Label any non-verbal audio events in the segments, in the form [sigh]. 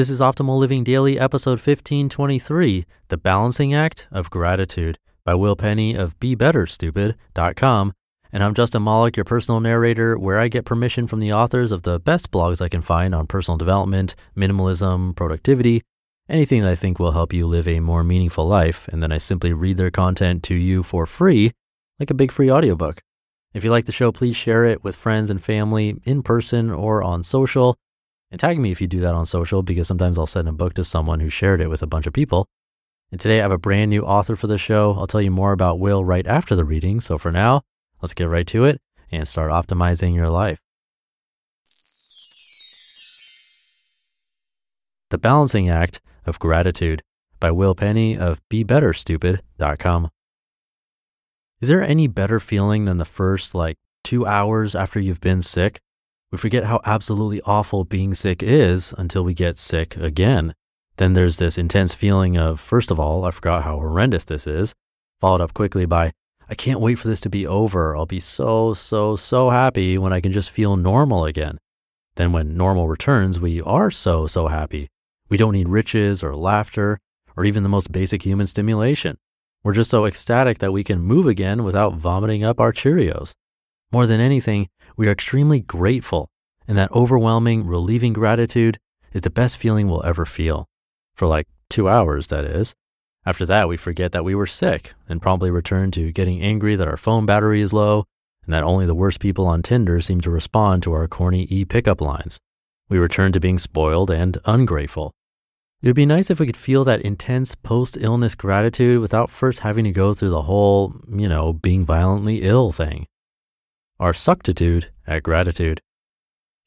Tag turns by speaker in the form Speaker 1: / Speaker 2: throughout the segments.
Speaker 1: This is Optimal Living Daily, episode 1523 The Balancing Act of Gratitude by Will Penney of BeBetterStupid.com. And I'm Justin Malik, your personal narrator, where I get permission from the authors of the best blogs I can find on personal development, minimalism, productivity, anything that I think will help you live a more meaningful life. And then I simply read their content to you for free, like a big free audiobook. If you like the show, please share it with friends and family in person or on social. And tag me if you do that on social because sometimes I'll send a book to someone who shared it with a bunch of people. And today I have a brand new author for the show. I'll tell you more about Will right after the reading. So for now, let's get right to it and start optimizing your life. The Balancing Act of Gratitude by Will Penney of BeBetterStupid.com. Is there any better feeling than the first like two hours after you've been sick? We forget how absolutely awful being sick is until we get sick again. Then there's this intense feeling of, first of all, I forgot how horrendous this is, followed up quickly by, I can't wait for this to be over. I'll be so, so, so happy when I can just feel normal again. Then when normal returns, we are so, so happy. We don't need riches or laughter or even the most basic human stimulation. We're just so ecstatic that we can move again without vomiting up our Cheerios. More than anything, we are extremely grateful, and that overwhelming, relieving gratitude is the best feeling we'll ever feel. For like two hours, that is. After that, we forget that we were sick and promptly return to getting angry that our phone battery is low and that only the worst people on Tinder seem to respond to our corny e pickup lines. We return to being spoiled and ungrateful. It would be nice if we could feel that intense post illness gratitude without first having to go through the whole, you know, being violently ill thing our suctitude at gratitude.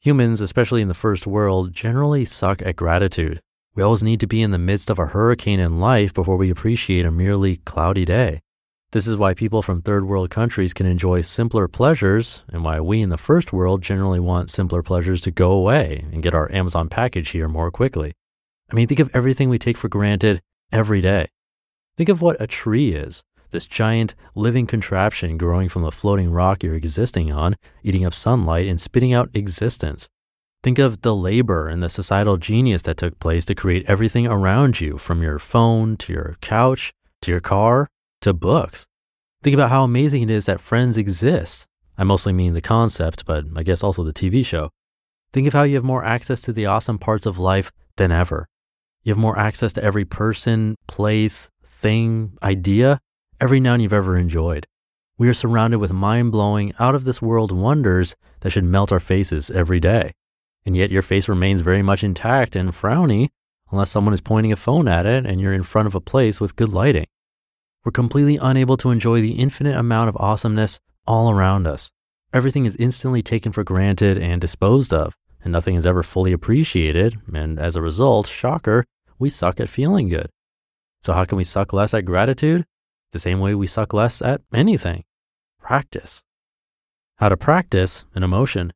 Speaker 1: Humans, especially in the first world, generally suck at gratitude. We always need to be in the midst of a hurricane in life before we appreciate a merely cloudy day. This is why people from third world countries can enjoy simpler pleasures and why we in the first world generally want simpler pleasures to go away and get our Amazon package here more quickly. I mean, think of everything we take for granted every day. Think of what a tree is this giant living contraption growing from the floating rock you're existing on, eating up sunlight and spitting out existence. Think of the labor and the societal genius that took place to create everything around you, from your phone to your couch to your car to books. Think about how amazing it is that Friends exist. I mostly mean the concept, but I guess also the TV show. Think of how you have more access to the awesome parts of life than ever. You have more access to every person, place, thing, idea every noun you've ever enjoyed. We are surrounded with mind blowing, out of this world wonders that should melt our faces every day. And yet your face remains very much intact and frowny unless someone is pointing a phone at it and you're in front of a place with good lighting. We're completely unable to enjoy the infinite amount of awesomeness all around us. Everything is instantly taken for granted and disposed of, and nothing is ever fully appreciated. And as a result, shocker, we suck at feeling good. So, how can we suck less at gratitude? The same way we suck less at anything practice. How to practice an emotion.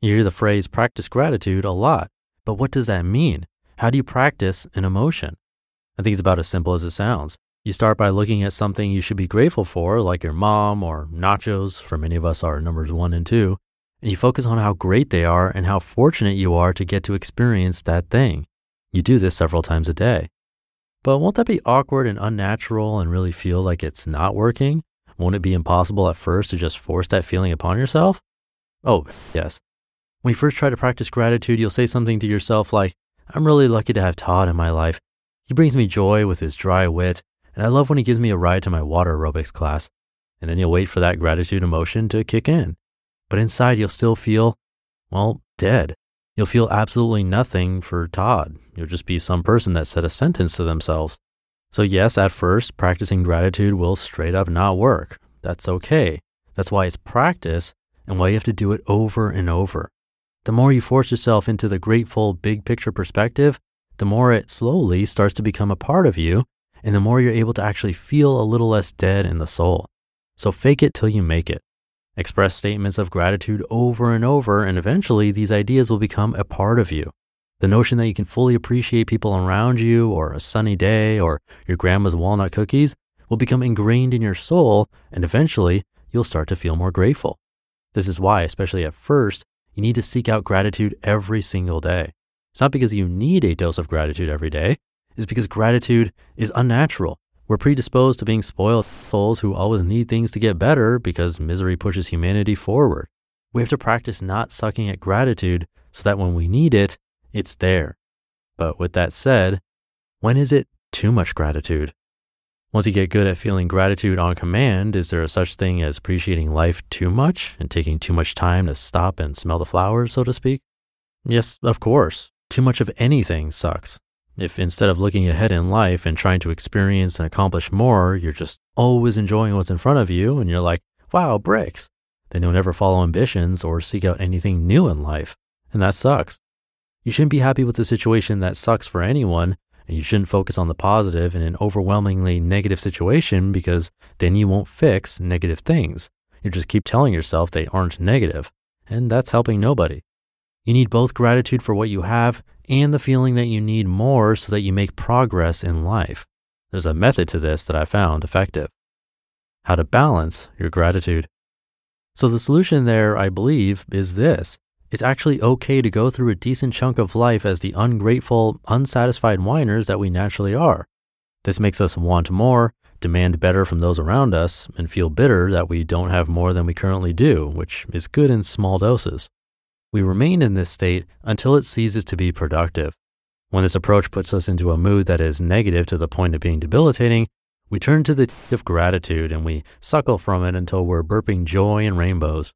Speaker 1: You hear the phrase practice gratitude a lot, but what does that mean? How do you practice an emotion? I think it's about as simple as it sounds. You start by looking at something you should be grateful for, like your mom or nachos, for many of us are numbers one and two, and you focus on how great they are and how fortunate you are to get to experience that thing. You do this several times a day. But won't that be awkward and unnatural and really feel like it's not working? Won't it be impossible at first to just force that feeling upon yourself? Oh, yes. When you first try to practice gratitude, you'll say something to yourself like, I'm really lucky to have Todd in my life. He brings me joy with his dry wit, and I love when he gives me a ride to my water aerobics class. And then you'll wait for that gratitude emotion to kick in. But inside, you'll still feel, well, dead. You'll feel absolutely nothing for Todd. You'll just be some person that said a sentence to themselves. So, yes, at first, practicing gratitude will straight up not work. That's okay. That's why it's practice and why you have to do it over and over. The more you force yourself into the grateful big picture perspective, the more it slowly starts to become a part of you, and the more you're able to actually feel a little less dead in the soul. So fake it till you make it. Express statements of gratitude over and over, and eventually these ideas will become a part of you. The notion that you can fully appreciate people around you, or a sunny day, or your grandma's walnut cookies will become ingrained in your soul, and eventually you'll start to feel more grateful. This is why, especially at first, you need to seek out gratitude every single day. It's not because you need a dose of gratitude every day. It's because gratitude is unnatural. We're predisposed to being spoiled fools who always need things to get better because misery pushes humanity forward. We have to practice not sucking at gratitude so that when we need it, it's there. But with that said, when is it too much gratitude? Once you get good at feeling gratitude on command, is there a such thing as appreciating life too much and taking too much time to stop and smell the flowers, so to speak? Yes, of course. Too much of anything sucks. If instead of looking ahead in life and trying to experience and accomplish more, you're just always enjoying what's in front of you and you're like, wow, bricks, then you'll never follow ambitions or seek out anything new in life. And that sucks. You shouldn't be happy with the situation that sucks for anyone, and you shouldn't focus on the positive in an overwhelmingly negative situation because then you won't fix negative things. You just keep telling yourself they aren't negative, and that's helping nobody. You need both gratitude for what you have and the feeling that you need more so that you make progress in life. There's a method to this that I found effective. How to balance your gratitude. So the solution there, I believe, is this. It's actually okay to go through a decent chunk of life as the ungrateful, unsatisfied whiners that we naturally are. This makes us want more, demand better from those around us, and feel bitter that we don't have more than we currently do, which is good in small doses. We remain in this state until it ceases to be productive. When this approach puts us into a mood that is negative to the point of being debilitating, we turn to the of gratitude and we suckle from it until we're burping joy and rainbows.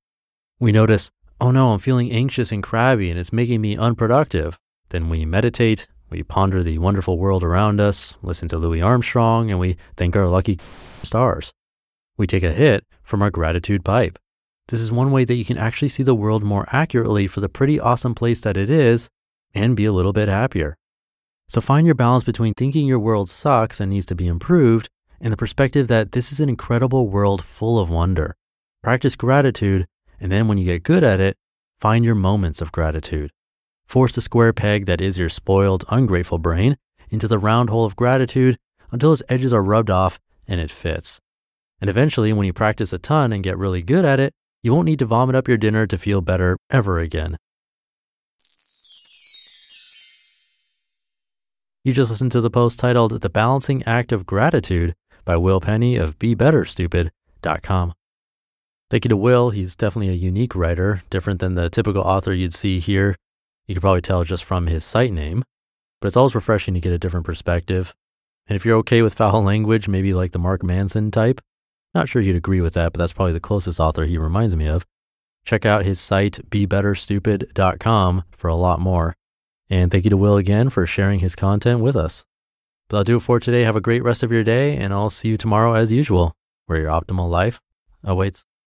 Speaker 1: We notice, oh no, I'm feeling anxious and crabby and it's making me unproductive. Then we meditate, we ponder the wonderful world around us, listen to Louis Armstrong, and we thank our lucky stars. We take a hit from our gratitude pipe. This is one way that you can actually see the world more accurately for the pretty awesome place that it is and be a little bit happier. So find your balance between thinking your world sucks and needs to be improved and the perspective that this is an incredible world full of wonder. Practice gratitude, and then when you get good at it, find your moments of gratitude. Force the square peg that is your spoiled, ungrateful brain into the round hole of gratitude until its edges are rubbed off and it fits. And eventually, when you practice a ton and get really good at it, you won't need to vomit up your dinner to feel better ever again. You just listened to the post titled The Balancing Act of Gratitude by Will Penney of BeBetterStupid.com. Thank you to Will. He's definitely a unique writer, different than the typical author you'd see here. You could probably tell just from his site name, but it's always refreshing to get a different perspective. And if you're okay with foul [laughs] language, maybe like the Mark Manson type, not sure you'd agree with that, but that's probably the closest author he reminds me of. Check out his site, bebetterstupid.com, for a lot more. And thank you to Will again for sharing his content with us. But I'll do it for today. Have a great rest of your day, and I'll see you tomorrow as usual, where your optimal life awaits.